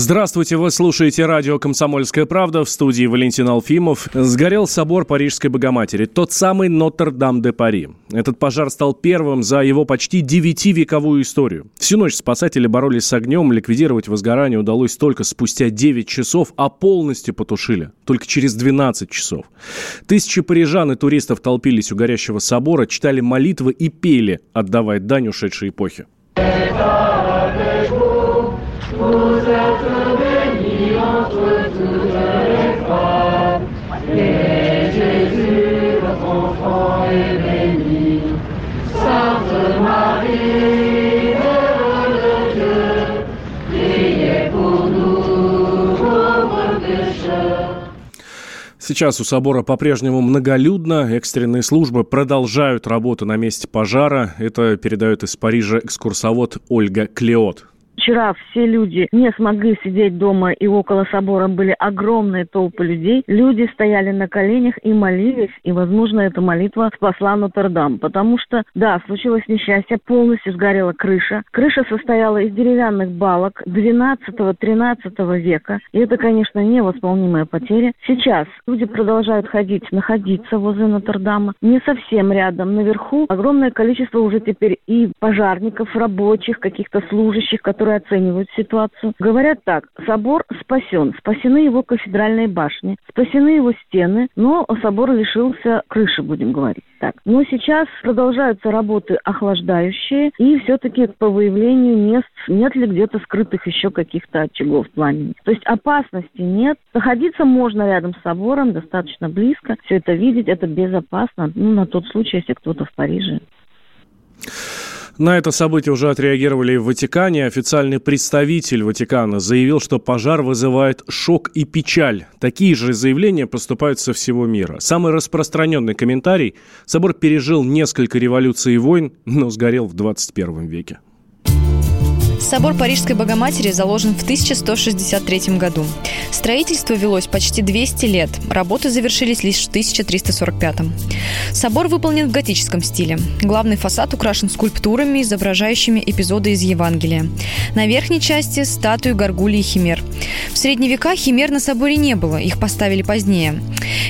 Здравствуйте, вы слушаете радио «Комсомольская правда» в студии Валентин Алфимов. Сгорел собор Парижской Богоматери, тот самый Нотр-Дам-де-Пари. Этот пожар стал первым за его почти девятивековую историю. Всю ночь спасатели боролись с огнем, ликвидировать возгорание удалось только спустя 9 часов, а полностью потушили только через 12 часов. Тысячи парижан и туристов толпились у горящего собора, читали молитвы и пели, отдавая дань ушедшей эпохе. Сейчас у собора по-прежнему многолюдно. Экстренные службы продолжают работу на месте пожара. Это передает из Парижа экскурсовод Ольга Клеот. Вчера все люди не смогли сидеть дома, и около собора были огромные толпы людей. Люди стояли на коленях и молились, и, возможно, эта молитва спасла Нотр-Дам, потому что, да, случилось несчастье, полностью сгорела крыша. Крыша состояла из деревянных балок 12-13 века, и это, конечно, невосполнимая потеря. Сейчас люди продолжают ходить, находиться возле Нотр-Дама, не совсем рядом, наверху. Огромное количество уже теперь и пожарников, рабочих, каких-то служащих, которые оценивают ситуацию, говорят так, собор спасен, спасены его кафедральные башни, спасены его стены, но собор лишился крыши, будем говорить так. Но сейчас продолжаются работы охлаждающие, и все-таки по выявлению мест нет ли где-то скрытых еще каких-то очагов пламени. То есть опасности нет. Находиться можно рядом с собором, достаточно близко. Все это видеть, это безопасно. Ну, на тот случай, если кто-то в Париже. На это событие уже отреагировали в Ватикане. Официальный представитель Ватикана заявил, что пожар вызывает шок и печаль. Такие же заявления поступают со всего мира. Самый распространенный комментарий – собор пережил несколько революций и войн, но сгорел в 21 веке. Собор Парижской Богоматери заложен в 1163 году. Строительство велось почти 200 лет. Работы завершились лишь в 1345. Собор выполнен в готическом стиле. Главный фасад украшен скульптурами, изображающими эпизоды из Евангелия. На верхней части – статуи горгулий и химер. В средние века химер на соборе не было, их поставили позднее.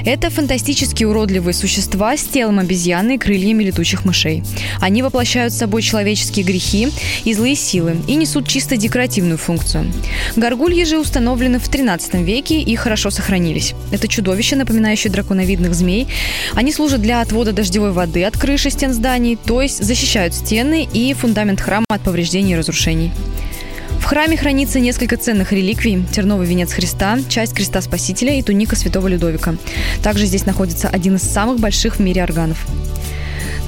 Это фантастически уродливые существа с телом обезьяны и крыльями летучих мышей. Они воплощают собой человеческие грехи и злые силы и несут чисто декоративную функцию. Горгульи же установлены в 13 веке и хорошо сохранились. Это чудовища, напоминающие драконовидных змей. Они служат для отвода дождевой воды от крыши стен зданий, то есть защищают стены и фундамент храма от повреждений и разрушений. В храме хранится несколько ценных реликвий. Терновый венец Христа, часть креста Спасителя и туника святого Людовика. Также здесь находится один из самых больших в мире органов.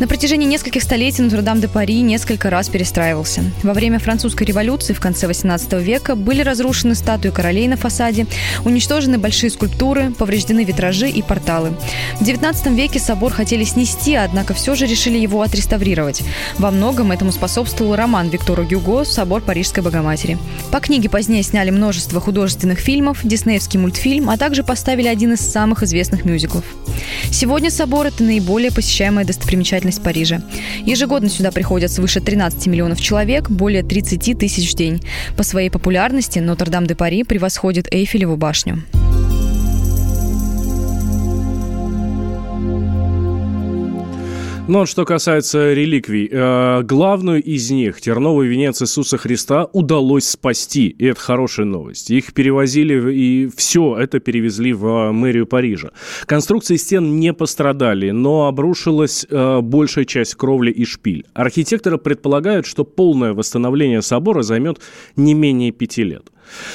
На протяжении нескольких столетий Нотр-Дам-де-Пари несколько раз перестраивался. Во время французской революции в конце 18 века были разрушены статуи королей на фасаде, уничтожены большие скульптуры, повреждены витражи и порталы. В 19 веке собор хотели снести, однако все же решили его отреставрировать. Во многом этому способствовал роман Виктора Гюго «Собор Парижской Богоматери». По книге позднее сняли множество художественных фильмов, диснеевский мультфильм, а также поставили один из самых известных мюзиклов. Сегодня собор – это наиболее посещаемая достопримечательность Парижа. Ежегодно сюда приходят свыше 13 миллионов человек, более 30 тысяч в день. По своей популярности Нотр-Дам-де-Пари превосходит Эйфелеву башню. Ну, что касается реликвий. Э, главную из них, терновый венец Иисуса Христа, удалось спасти. И это хорошая новость. Их перевозили, и все это перевезли в мэрию Парижа. Конструкции стен не пострадали, но обрушилась э, большая часть кровли и шпиль. Архитекторы предполагают, что полное восстановление собора займет не менее пяти лет.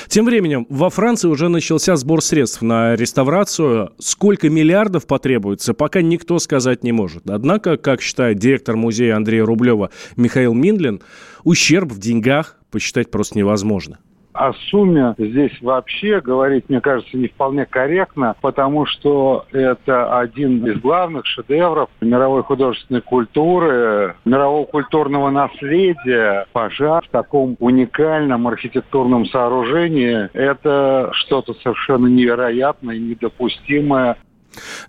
Тем временем во Франции уже начался сбор средств на реставрацию. Сколько миллиардов потребуется, пока никто сказать не может. Однако, как считает директор музея Андрея Рублева Михаил Миндлин, ущерб в деньгах посчитать просто невозможно. О сумме здесь вообще говорить, мне кажется, не вполне корректно, потому что это один из главных шедевров мировой художественной культуры, мирового культурного наследия. Пожар в таком уникальном архитектурном сооружении – это что-то совершенно невероятное, недопустимое.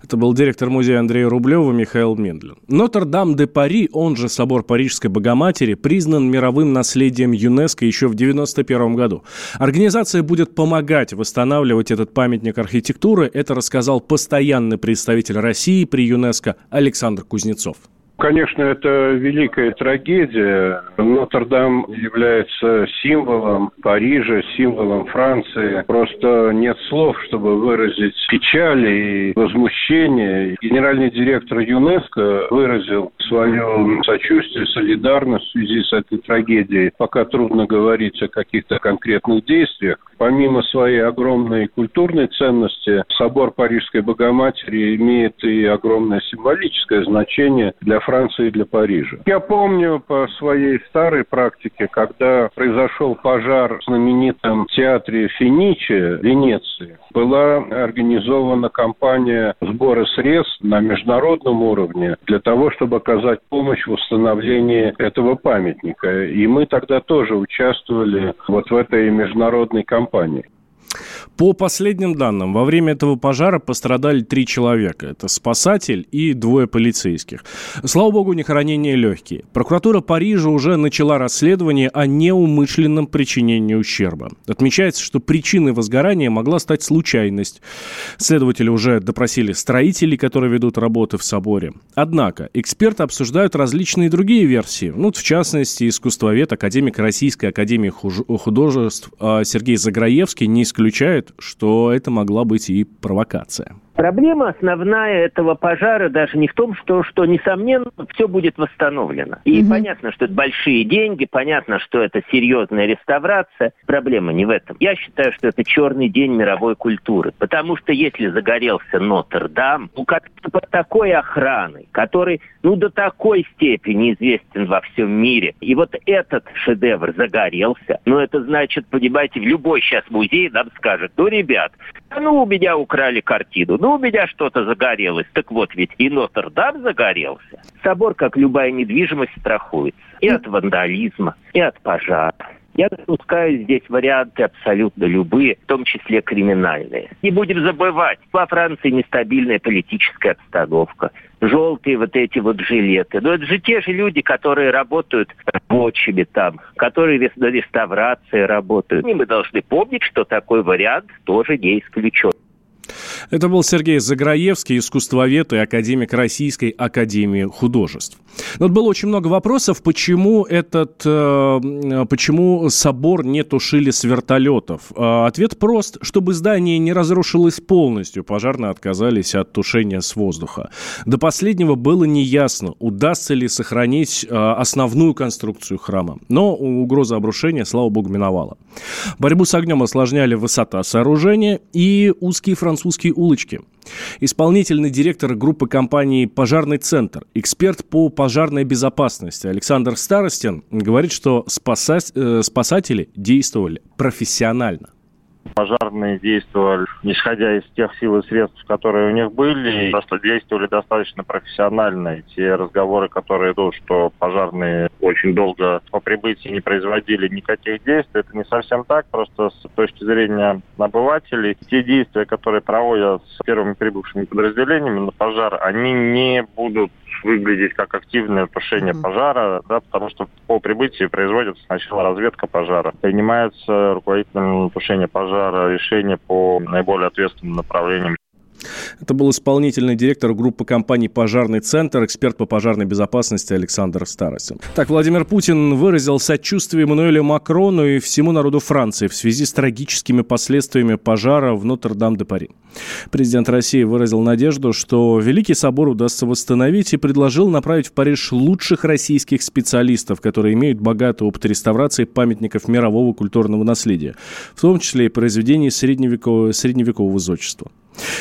Это был директор музея Андрея Рублева Михаил Мендлин. Нотр-Дам-де-Пари, он же собор Парижской Богоматери, признан мировым наследием ЮНЕСКО еще в 1991 году. Организация будет помогать восстанавливать этот памятник архитектуры. Это рассказал постоянный представитель России при ЮНЕСКо Александр Кузнецов. Конечно, это великая трагедия. Нотр-Дам является символом Парижа, символом Франции. Просто нет слов, чтобы выразить печаль и возмущение. Генеральный директор ЮНЕСКО выразил свое сочувствие, солидарность в связи с этой трагедией. Пока трудно говорить о каких-то конкретных действиях. Помимо своей огромной культурной ценности, собор Парижской Богоматери имеет и огромное символическое значение для Франции для Парижа. Я помню по своей старой практике, когда произошел пожар в знаменитом театре Финичи Венеции, была организована кампания сбора средств на международном уровне для того, чтобы оказать помощь в восстановлении этого памятника. И мы тогда тоже участвовали вот в этой международной кампании. По последним данным, во время этого пожара пострадали три человека. Это спасатель и двое полицейских. Слава богу, не ранения легкие. Прокуратура Парижа уже начала расследование о неумышленном причинении ущерба. Отмечается, что причиной возгорания могла стать случайность. Следователи уже допросили строителей, которые ведут работы в соборе. Однако эксперты обсуждают различные другие версии. Ну, в частности, искусствовед, академик Российской академии художеств а Сергей Заграевский не исключает, что это могла быть и провокация. Проблема основная этого пожара даже не в том, что, что несомненно, все будет восстановлено. И угу. понятно, что это большие деньги, понятно, что это серьезная реставрация. Проблема не в этом. Я считаю, что это черный день мировой культуры. Потому что если загорелся Нотр-Дам, у под такой охраной, который ну, до такой степени известен во всем мире, и вот этот шедевр загорелся, ну, это значит, понимаете, в любой сейчас музей нам скажет, ну, ребят, ну, у меня украли картину, ну, у меня что-то загорелось. Так вот, ведь и Нотр-Дам загорелся. Собор, как любая недвижимость, страхуется и от вандализма, и от пожара. Я допускаю здесь варианты абсолютно любые, в том числе криминальные. Не будем забывать, во Франции нестабильная политическая обстановка. Желтые вот эти вот жилеты. Но это же те же люди, которые работают рабочими там, которые на реставрации работают. И мы должны помнить, что такой вариант тоже не исключен. Это был Сергей Заграевский, искусствовед и академик Российской Академии Художеств. Но было очень много вопросов, почему этот, э, почему собор не тушили с вертолетов. Э, ответ прост, чтобы здание не разрушилось полностью. Пожарные отказались от тушения с воздуха. До последнего было неясно, удастся ли сохранить э, основную конструкцию храма. Но угроза обрушения, слава богу, миновала. Борьбу с огнем осложняли высота сооружения и узкие французские улочки. Исполнительный директор группы компании «Пожарный центр», эксперт по пожарной безопасности Александр Старостин говорит, что спасать, э, спасатели действовали профессионально. Пожарные действовали, исходя из тех сил и средств, которые у них были, действовали достаточно профессионально. И те разговоры, которые идут, что пожарные очень долго по прибытии не производили никаких действий, это не совсем так. Просто с точки зрения обывателей, те действия, которые проводят с первыми прибывшими подразделениями на пожар, они не будут выглядеть как активное тушение mm-hmm. пожара, да, потому что по прибытии производится сначала разведка пожара, принимается руководителем тушения пожара решение по наиболее ответственным направлениям это был исполнительный директор группы компаний «Пожарный центр», эксперт по пожарной безопасности Александр Старостин. Так, Владимир Путин выразил сочувствие Эммануэлю Макрону и всему народу Франции в связи с трагическими последствиями пожара в Нотр-Дам-де-Пари. Президент России выразил надежду, что Великий собор удастся восстановить и предложил направить в Париж лучших российских специалистов, которые имеют богатый опыт реставрации памятников мирового культурного наследия, в том числе и произведений средневекового, средневекового зодчества.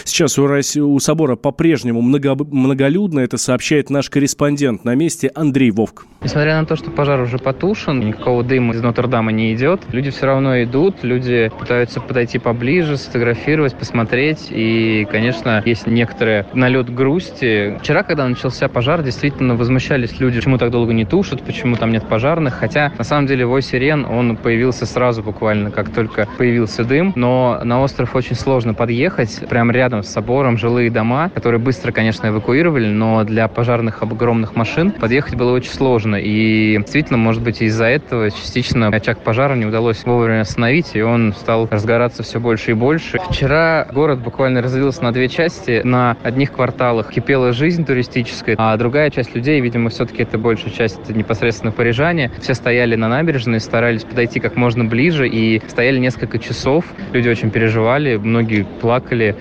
Сейчас у, России, у собора по-прежнему много, многолюдно, это сообщает наш корреспондент. На месте Андрей Вовк. Несмотря на то, что пожар уже потушен, никакого дыма из Нотр-Дама не идет, люди все равно идут, люди пытаются подойти поближе, сфотографировать, посмотреть, и, конечно, есть некоторый налет грусти. Вчера, когда начался пожар, действительно возмущались люди, почему так долго не тушат, почему там нет пожарных, хотя, на самом деле, вой сирен, он появился сразу буквально, как только появился дым, но на остров очень сложно подъехать, прям прямо рядом с собором жилые дома, которые быстро, конечно, эвакуировали, но для пожарных огромных машин подъехать было очень сложно. И действительно, может быть, из-за этого частично очаг пожара не удалось вовремя остановить, и он стал разгораться все больше и больше. Вчера город буквально разделился на две части. На одних кварталах кипела жизнь туристическая, а другая часть людей, видимо, все-таки это большая часть непосредственно парижане, все стояли на набережной, старались подойти как можно ближе и стояли несколько часов. Люди очень переживали, многие плакали.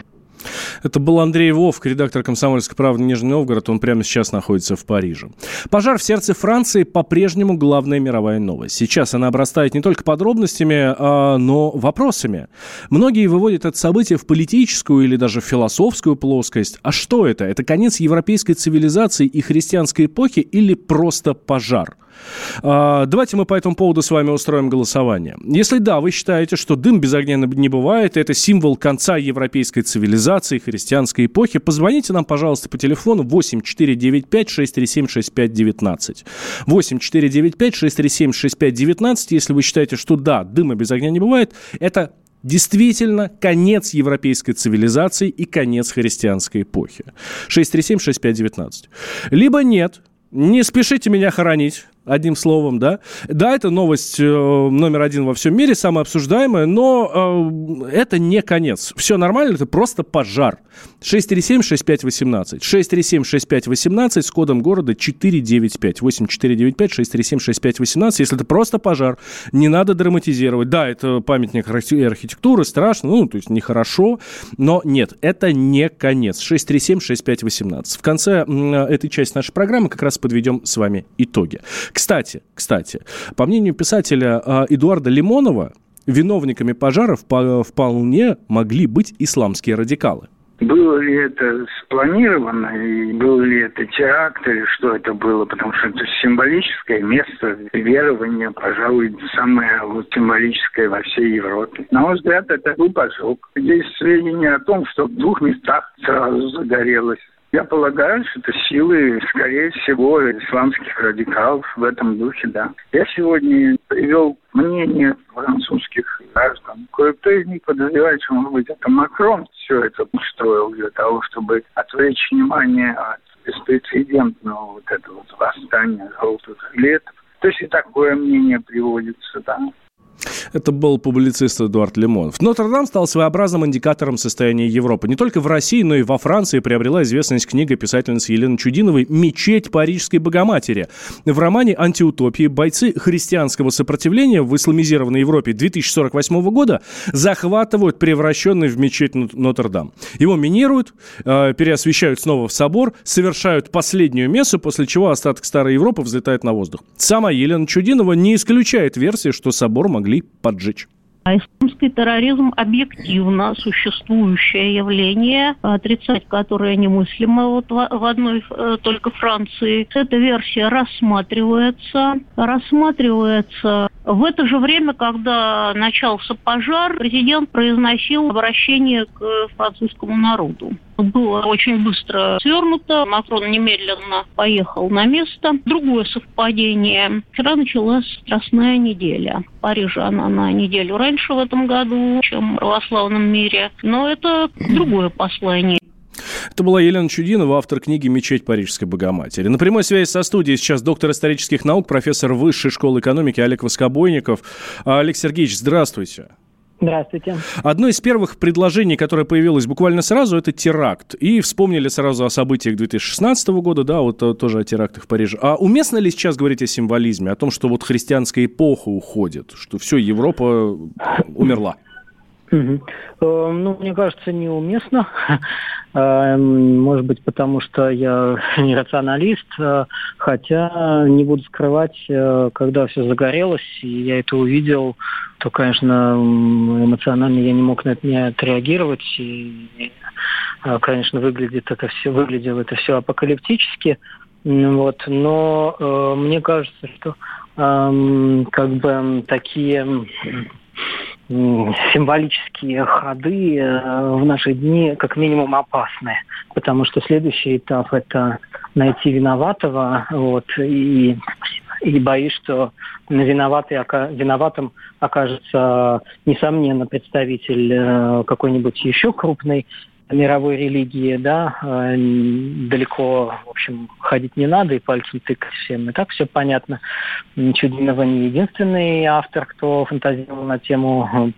Это был Андрей Вовк, редактор «Комсомольской правды» Нижний Новгород. Он прямо сейчас находится в Париже. Пожар в сердце Франции по-прежнему главная мировая новость. Сейчас она обрастает не только подробностями, а, но вопросами. Многие выводят это событие в политическую или даже в философскую плоскость. А что это? Это конец европейской цивилизации и христианской эпохи или просто пожар? А, давайте мы по этому поводу с вами устроим голосование. Если да, вы считаете, что дым без огня не бывает, это символ конца европейской цивилизации, христианской эпохи, позвоните нам, пожалуйста, по телефону 8 495 637 6519. 8 495 637 6519, если вы считаете, что да, дыма без огня не бывает, это действительно конец европейской цивилизации и конец христианской эпохи. 637-6519. Либо нет, не спешите меня хоронить одним словом, да. Да, это новость э, номер один во всем мире, самая обсуждаемая, но э, это не конец. Все нормально, это просто пожар. 637-6518. 637-6518 с кодом города 495. 8495-637-6518. Если это просто пожар, не надо драматизировать. Да, это памятник архитектуры, страшно, ну, то есть нехорошо, но нет, это не конец. 637-6518. В конце этой части нашей программы как раз подведем с вами итоги. Кстати, кстати, по мнению писателя э, Эдуарда Лимонова, виновниками пожаров вполне могли быть исламские радикалы. Было ли это спланировано, и был ли это теракт, или что это было, потому что это символическое место верования, пожалуй, самое вот, символическое во всей Европе. На мой взгляд, это был поджог. Здесь сведения о том, что в двух местах сразу загорелось я полагаю, что это силы, скорее всего, исламских радикалов в этом духе, да. Я сегодня привел мнение французских граждан. Кое-кто из них подозревает, что, может быть, это Макрон все это устроил для того, чтобы отвлечь внимание от беспрецедентного вот этого восстания желтых жилетов. То есть и такое мнение приводится, да. Это был публицист Эдуард Лимонов. Нотр-Дам стал своеобразным индикатором состояния Европы. Не только в России, но и во Франции приобрела известность книга писательницы Елены Чудиновой «Мечеть Парижской Богоматери». В романе «Антиутопии» бойцы христианского сопротивления в исламизированной Европе 2048 года захватывают превращенный в мечеть Нотр-Дам. Его минируют, э, переосвещают снова в собор, совершают последнюю мессу, после чего остаток Старой Европы взлетает на воздух. Сама Елена Чудинова не исключает версии, что собор могли могли поджечь. А исламский терроризм объективно существующее явление, отрицать которое немыслимо вот в одной э, только Франции. Эта версия рассматривается. Рассматривается в это же время, когда начался пожар, президент произносил обращение к французскому народу было очень быстро свернуто. Макрон немедленно поехал на место. Другое совпадение. Вчера началась Страстная неделя. В Париже она на неделю раньше в этом году, чем в православном мире. Но это другое послание. Это была Елена Чудинова, автор книги «Мечеть Парижской Богоматери». На прямой связи со студией сейчас доктор исторических наук, профессор Высшей школы экономики Олег Воскобойников. Олег Сергеевич, здравствуйте. Здравствуйте. Одно из первых предложений, которое появилось буквально сразу, это теракт. И вспомнили сразу о событиях 2016 года, да, вот э, тоже о терактах в Париже. А уместно ли сейчас говорить о символизме, о том, что вот христианская эпоха уходит, что все, Европа умерла? Угу. Ну, мне кажется, неуместно. Э, может быть, потому что я не рационалист, э, хотя не буду скрывать, когда все загорелось, и я это увидел, то, конечно, эмоционально я не мог на это не отреагировать. И, конечно, выглядит это все, выглядело это все апокалиптически. Вот, но э, мне кажется, что э, как бы такие символические ходы э, в наши дни как минимум опасны, потому что следующий этап это найти виноватого, вот, и, и боюсь, что виноватый, виноватым окажется, несомненно, представитель э, какой-нибудь еще крупной мировой религии, да, э, далеко, в общем, ходить не надо и пальцем тыкать всем. И так все понятно. Чудинова не единственный автор, кто фантазировал на тему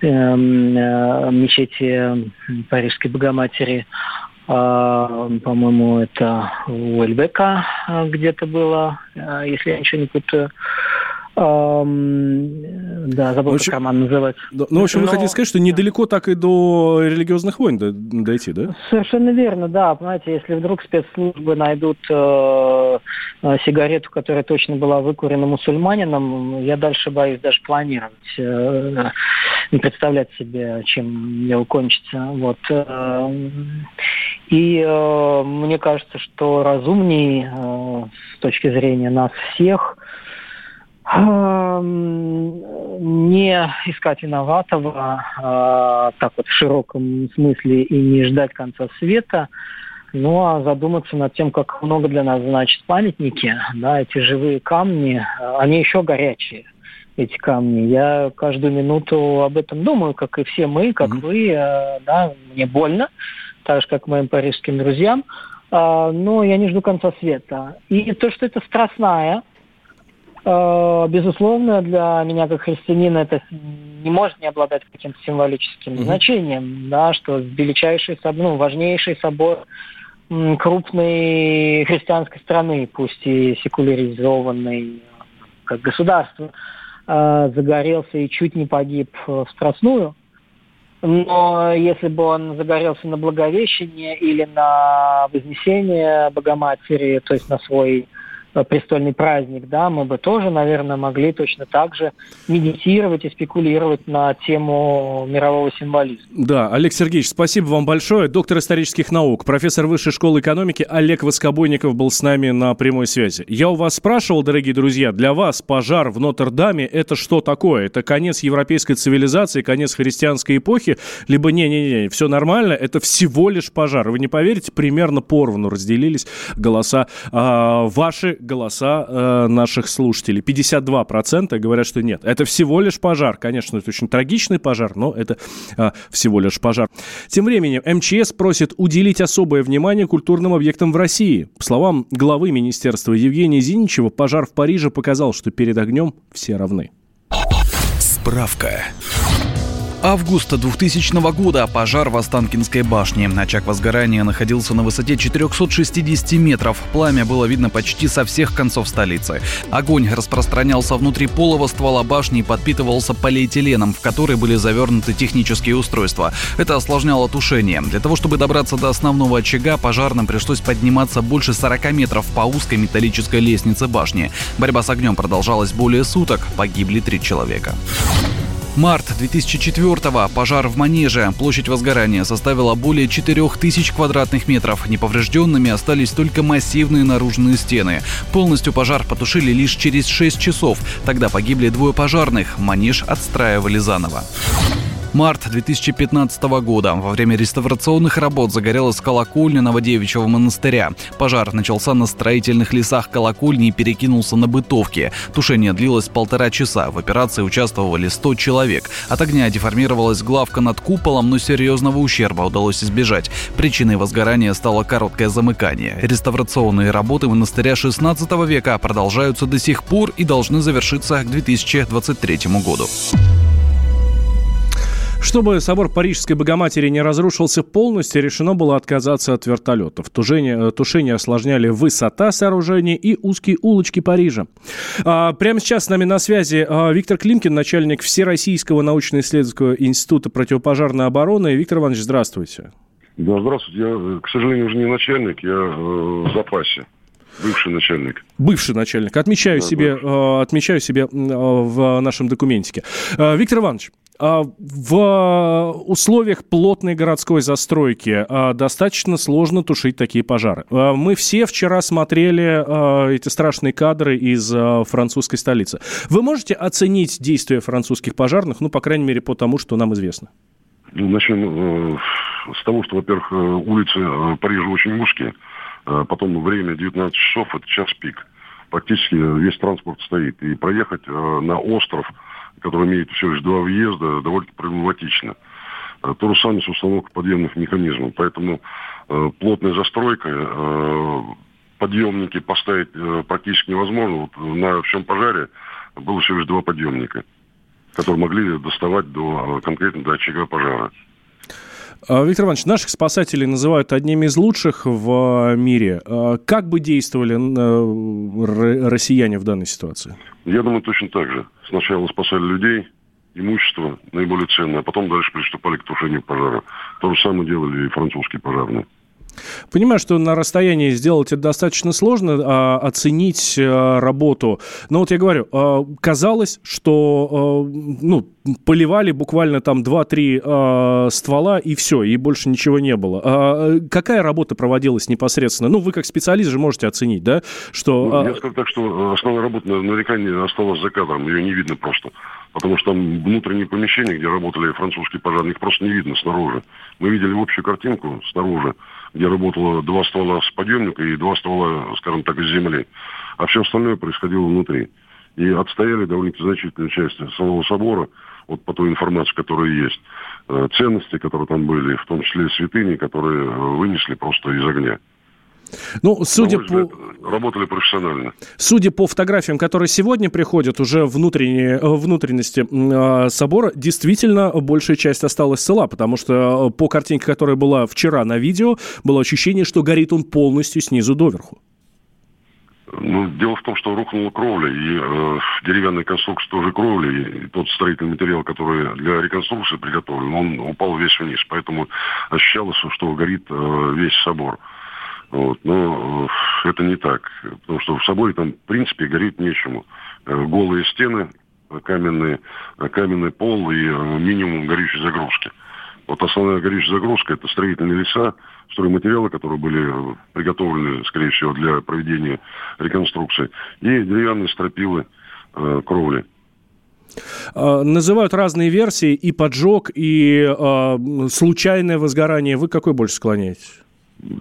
э, э, мечети Парижской Богоматери. А, по-моему, это у Эльбека где-то было, если я ничего не путаю. Да, забыл, общем, как роман называется. Ну, в общем, Но... вы хотите сказать, что недалеко так и до религиозных войн дойти, да? Совершенно верно, да. Понимаете, если вдруг спецслужбы найдут э, э, сигарету, которая точно была выкурена мусульманином, я дальше боюсь даже планировать, э, не представлять себе, чем дело кончится. Вот. Э, и э, мне кажется, что разумней э, с точки зрения нас всех – не искать виноватого а, так вот в широком смысле и не ждать конца света, ну а задуматься над тем, как много для нас значат памятники, да, эти живые камни, они еще горячие, эти камни. Я каждую минуту об этом думаю, как и все мы, как mm-hmm. вы, а, да, мне больно, так же, как моим парижским друзьям, а, но я не жду конца света. И то, что это страстная, Э, безусловно, для меня как христианина это не может не обладать каким-то символическим mm-hmm. значением, да, что величайший, ну, важнейший собор крупной христианской страны, пусть и секуляризованной как государство, э, загорелся и чуть не погиб в Страстную. Но если бы он загорелся на Благовещение или на Вознесение Богоматери, то есть на свой Э, престольный праздник, да, мы бы тоже, наверное, могли точно так же медитировать и спекулировать на тему мирового символизма. Да, Олег Сергеевич, спасибо вам большое. Доктор исторических наук, профессор Высшей школы экономики Олег Воскобойников был с нами на прямой связи. Я у вас спрашивал, дорогие друзья, для вас пожар в Нотр-Даме – это что такое? Это конец европейской цивилизации, конец христианской эпохи? Либо не-не-не, все нормально, это всего лишь пожар. Вы не поверите, примерно поровну разделились голоса а, ваши голоса э, наших слушателей. 52% говорят, что нет. Это всего лишь пожар. Конечно, это очень трагичный пожар, но это э, всего лишь пожар. Тем временем МЧС просит уделить особое внимание культурным объектам в России. По словам главы министерства Евгения Зиничева, пожар в Париже показал, что перед огнем все равны. Справка августа 2000 года пожар в Останкинской башне. Очаг возгорания находился на высоте 460 метров. Пламя было видно почти со всех концов столицы. Огонь распространялся внутри полого ствола башни и подпитывался полиэтиленом, в который были завернуты технические устройства. Это осложняло тушение. Для того, чтобы добраться до основного очага, пожарным пришлось подниматься больше 40 метров по узкой металлической лестнице башни. Борьба с огнем продолжалась более суток. Погибли три человека. Март 2004-го. Пожар в Манеже. Площадь возгорания составила более 4000 квадратных метров. Неповрежденными остались только массивные наружные стены. Полностью пожар потушили лишь через 6 часов. Тогда погибли двое пожарных. Манеж отстраивали заново. Март 2015 года. Во время реставрационных работ загорелась колокольня Новодевичьего монастыря. Пожар начался на строительных лесах колокольни и перекинулся на бытовки. Тушение длилось полтора часа. В операции участвовали 100 человек. От огня деформировалась главка над куполом, но серьезного ущерба удалось избежать. Причиной возгорания стало короткое замыкание. Реставрационные работы монастыря 16 века продолжаются до сих пор и должны завершиться к 2023 году. Чтобы собор Парижской Богоматери не разрушился полностью, решено было отказаться от вертолетов. Тушение, э, тушение осложняли высота сооружения и узкие улочки Парижа. А, прямо сейчас с нами на связи а, Виктор Климкин, начальник Всероссийского научно-исследовательского института противопожарной обороны. Виктор Иванович, здравствуйте. Да, здравствуйте. Я, к сожалению, уже не начальник, я э, в запасе. Бывший начальник. Бывший начальник. Отмечаю да, себе, э, отмечаю себе э, в нашем документике. Э, Виктор Иванович, в условиях плотной городской застройки достаточно сложно тушить такие пожары. Мы все вчера смотрели эти страшные кадры из французской столицы. Вы можете оценить действия французских пожарных, ну, по крайней мере, по тому, что нам известно? Ну, начнем с того, что, во-первых, улицы Парижа очень узкие. Потом время 19 часов, это час пик. Практически весь транспорт стоит. И проехать на остров – который имеет всего лишь два въезда, довольно проблематично. То же самое с установкой подъемных механизмов. Поэтому плотная застройка, подъемники поставить практически невозможно. Вот на всем пожаре было всего лишь два подъемника, которые могли доставать до, конкретно до очага пожара. А, Виктор Иванович, наших спасателей называют одними из лучших в мире. А, как бы действовали э, россияне в данной ситуации? Я думаю, точно так же. Сначала спасали людей, имущество наиболее ценное, а потом дальше приступали к тушению пожара. То же самое делали и французские пожарные. Понимаю, что на расстоянии сделать это достаточно сложно, а, оценить а, работу. Но вот я говорю, а, казалось, что а, ну, поливали буквально там 2-3 а, ствола и все, и больше ничего не было. А, какая работа проводилась непосредственно? Ну, вы как специалист же можете оценить, да? Что, ну, я скажу так, что основная работа наверняка не осталась за кадром, ее не видно просто. Потому что там внутренние помещения, где работали французские пожарные, их просто не видно снаружи. Мы видели общую картинку снаружи где работало два ствола с подъемника и два ствола, скажем так, из земли. А все остальное происходило внутри. И отстояли довольно значительную часть самого собора, вот по той информации, которая есть. Э, ценности, которые там были, в том числе святыни, которые вынесли просто из огня. Ну, судя по... Работали профессионально. Судя по фотографиям, которые сегодня приходят, уже внутренние, э, внутренности э, собора, действительно большая часть осталась цела, потому что э, по картинке, которая была вчера на видео, было ощущение, что горит он полностью снизу доверху. Ну, дело в том, что рухнула кровля, и э, деревянная конструкция тоже кровли, и тот строительный материал, который для реконструкции приготовлен, он упал весь вниз, поэтому ощущалось, что горит э, весь собор. Вот. Но э, это не так, потому что в соборе там, в принципе, гореть нечему. Э, голые стены, каменные, каменный пол и э, минимум горючей загрузки. Вот основная горючая загрузка – это строительные леса, стройматериалы, которые были приготовлены, скорее всего, для проведения реконструкции, и деревянные стропилы э, кровли. Называют разные версии, и поджог, и э, случайное возгорание. Вы какой больше склоняетесь?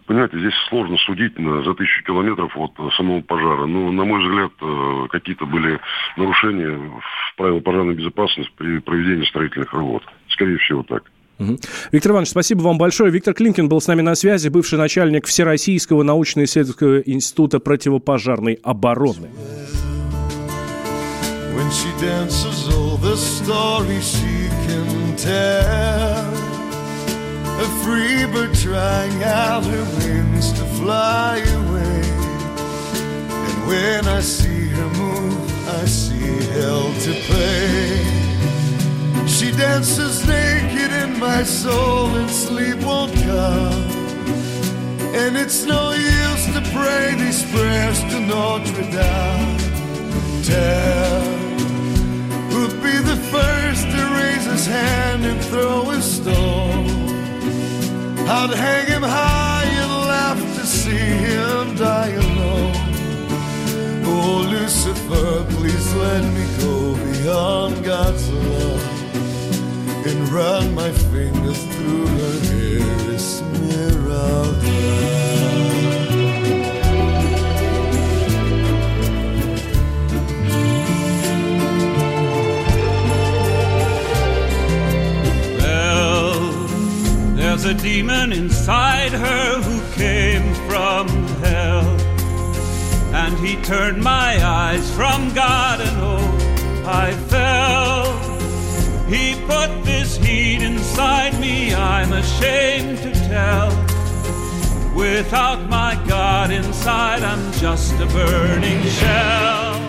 Понимаете, здесь сложно судить на, за тысячу километров от самого пожара. Но, на мой взгляд, э, какие-то были нарушения в правил пожарной безопасности при проведении строительных работ. Скорее всего, так. Виктор Иванович, спасибо вам большое. Виктор Клинкин был с нами на связи, бывший начальник Всероссийского научно-исследовательского института противопожарной обороны. When she dances all the stories she can tell A free bird trying out her wings to fly away. And when I see her move, I see hell to pay. She dances naked in my soul and sleep won't come. And it's no use to pray these prayers to Notre Dame. Tell who'd be the first to raise his hand and throw a stone. I'd hang him high and laugh to see him die alone. Oh, Lucifer, please let me go beyond God's love and run my fingers through her hair, smear of love. A demon inside her who came from hell. And he turned my eyes from God, and oh, I fell. He put this heat inside me, I'm ashamed to tell. Without my God inside, I'm just a burning shell.